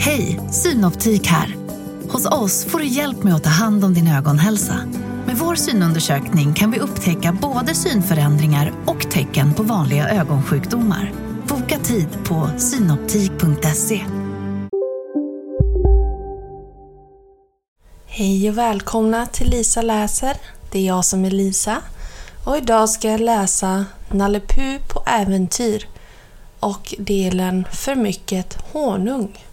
Hej, Synoptik här. Hos oss får du hjälp med att ta hand om din ögonhälsa. Med vår synundersökning kan vi upptäcka både synförändringar och tecken på vanliga ögonsjukdomar. Boka tid på synoptik.se. Hej och välkomna till Lisa läser. Det är jag som är Lisa. Och idag ska jag läsa Nalle Puh på äventyr och delen För mycket honung.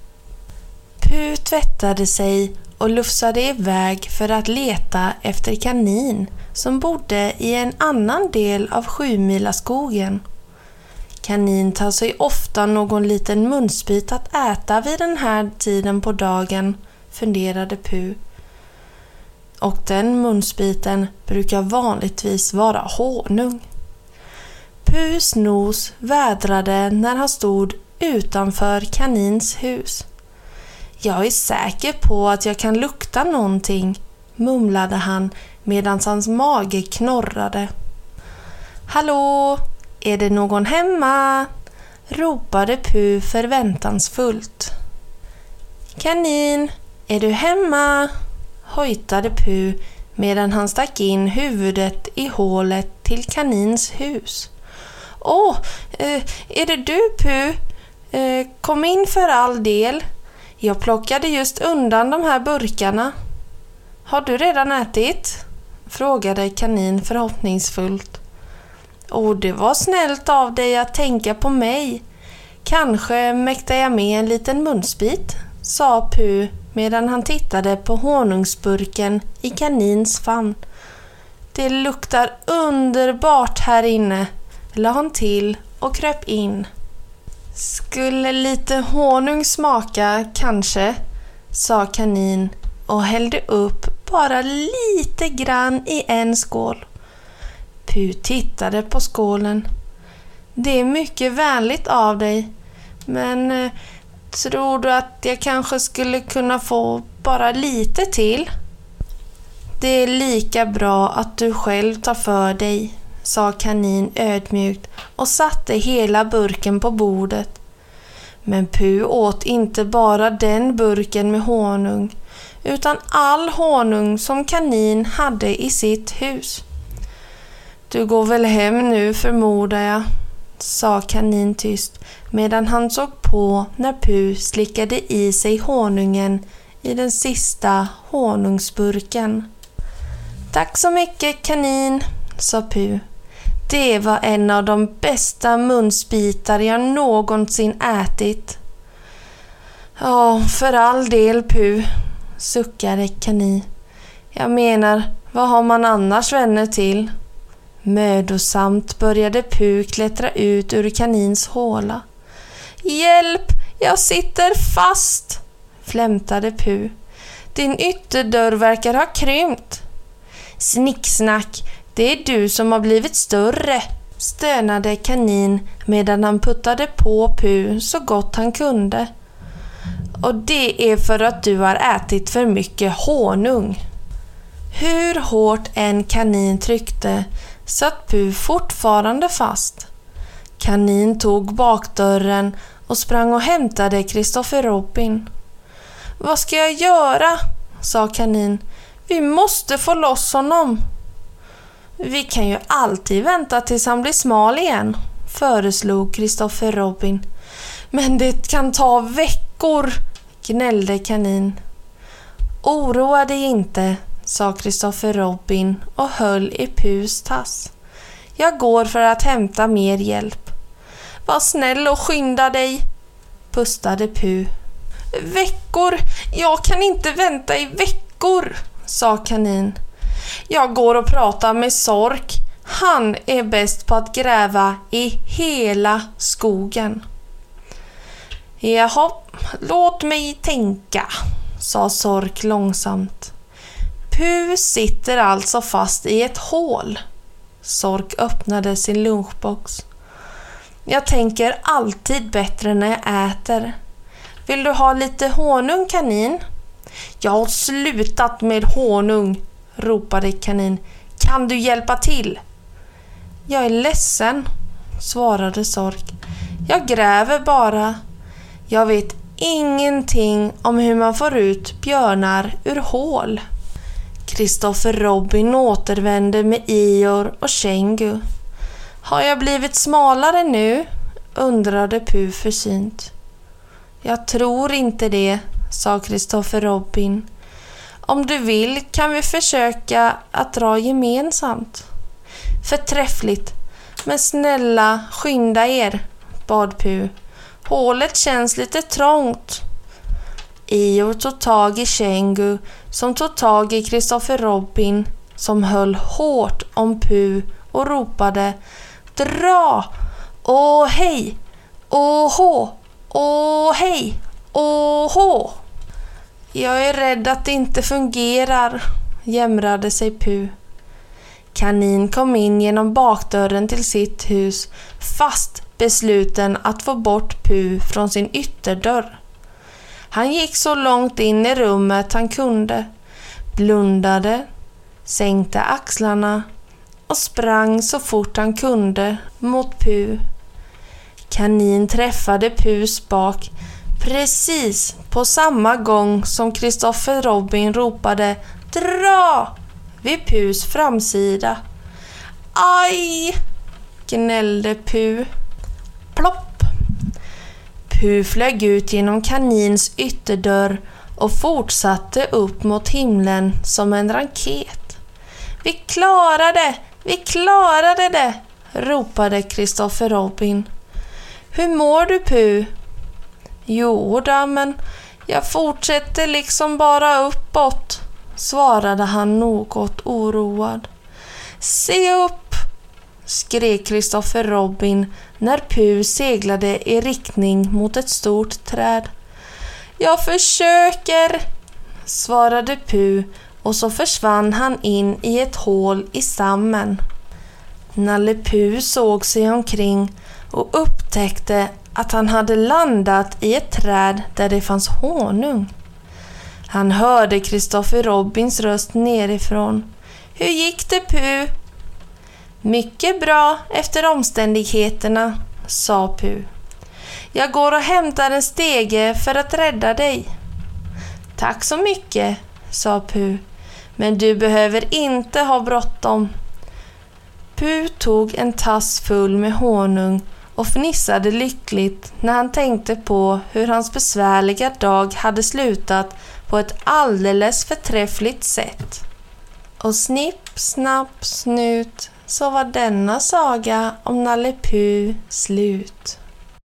Puh tvättade sig och lufsade iväg för att leta efter kanin som bodde i en annan del av Sjumilaskogen. Kanin tar sig ofta någon liten munsbit att äta vid den här tiden på dagen, funderade Puh. Och den munsbiten brukar vanligtvis vara honung. Puhs nos vädrade när han stod utanför kanins hus. Jag är säker på att jag kan lukta någonting, mumlade han medan hans mage knorrade. Hallå, är det någon hemma? ropade Pu förväntansfullt. Kanin, är du hemma? hojtade Pu medan han stack in huvudet i hålet till kanins hus. Åh, eh, är det du Pu? Eh, kom in för all del, jag plockade just undan de här burkarna. Har du redan ätit? frågade kanin förhoppningsfullt. Och det var snällt av dig att tänka på mig. Kanske mäktar jag med en liten munsbit, sa Pu medan han tittade på honungsburken i kanins famn. Det luktar underbart här inne, la han till och kröp in. Skulle lite honung smaka, kanske, sa kanin och hällde upp bara lite grann i en skål. Pu tittade på skålen. Det är mycket vänligt av dig, men eh, tror du att jag kanske skulle kunna få bara lite till? Det är lika bra att du själv tar för dig, sa kanin ödmjukt och satte hela burken på bordet. Men Pu åt inte bara den burken med honung utan all honung som kanin hade i sitt hus. Du går väl hem nu förmodar jag, sa kanin tyst medan han såg på när Pu slickade i sig honungen i den sista honungsburken. Tack så mycket kanin, sa Pu. Det var en av de bästa munsbitar jag någonsin ätit. Ja, för all del Pu, suckade kanin. Jag menar, vad har man annars vänner till? Mödosamt började Pu klättra ut ur kanins håla. Hjälp! Jag sitter fast! flämtade Pu. Din ytterdörr verkar ha krympt. Snicksnack, det är du som har blivit större, stönade kanin medan han puttade på Pu så gott han kunde. Och det är för att du har ätit för mycket honung. Hur hårt en kanin tryckte satt Pu fortfarande fast. Kanin tog bakdörren och sprang och hämtade Kristoffer Robin. Vad ska jag göra? sa kanin. Vi måste få loss honom. Vi kan ju alltid vänta tills han blir smal igen, föreslog Kristoffer Robin. Men det kan ta veckor, gnällde kanin. Oroa dig inte, sa Kristoffer Robin och höll i Pus tass. Jag går för att hämta mer hjälp. Var snäll och skynda dig, pustade Pu. Veckor? Jag kan inte vänta i veckor, sa kanin. Jag går och pratar med Sork. Han är bäst på att gräva i hela skogen. Jaha, låt mig tänka, sa Sork långsamt. Pu sitter alltså fast i ett hål. Sork öppnade sin lunchbox. Jag tänker alltid bättre när jag äter. Vill du ha lite honung kanin? Jag har slutat med honung, ropade kanin. Kan du hjälpa till? Jag är ledsen, svarade Sork. Jag gräver bara. Jag vet ingenting om hur man får ut björnar ur hål. Kristoffer Robin återvände med Ior och Kängu. Har jag blivit smalare nu? undrade Pu försynt. Jag tror inte det, sa Kristoffer Robin. Om du vill kan vi försöka att dra gemensamt. Förträffligt, men snälla skynda er, bad Pu. Hålet känns lite trångt. Io tog tag i Kengu som tog tag i Kristoffer Robin som höll hårt om Pu och ropade Dra! Åh hej! Åh hå! Åh hej! Åh hå! Jag är rädd att det inte fungerar, jämrade sig Pu. Kanin kom in genom bakdörren till sitt hus fast besluten att få bort Pu från sin ytterdörr. Han gick så långt in i rummet han kunde, blundade, sänkte axlarna och sprang så fort han kunde mot Pu. Kanin träffade Pus bak precis på samma gång som Kristoffer Robin ropade Dra! vid Pus framsida. Aj! gnällde Pu. Plopp! Pu flög ut genom kanins ytterdörr och fortsatte upp mot himlen som en raket. Vi klarade! Vi klarade det! ropade Kristoffer Robin. Hur mår du Pu? Jo då, men jag fortsätter liksom bara uppåt, svarade han något oroad. Se upp! skrek Kristoffer Robin när Pu seglade i riktning mot ett stort träd. Jag försöker, svarade Pu och så försvann han in i ett hål i stammen. Nalle Pu såg sig omkring och upptäckte att han hade landat i ett träd där det fanns honung. Han hörde Kristoffer Robins röst nerifrån. Hur gick det Pu? Mycket bra efter omständigheterna, sa Pu. Jag går och hämtar en stege för att rädda dig. Tack så mycket, sa Pu. Men du behöver inte ha bråttom. Pu tog en tass full med honung och fnissade lyckligt när han tänkte på hur hans besvärliga dag hade slutat på ett alldeles förträffligt sätt. Och snipp, snapp, snut så var denna saga om Nalle Puh slut.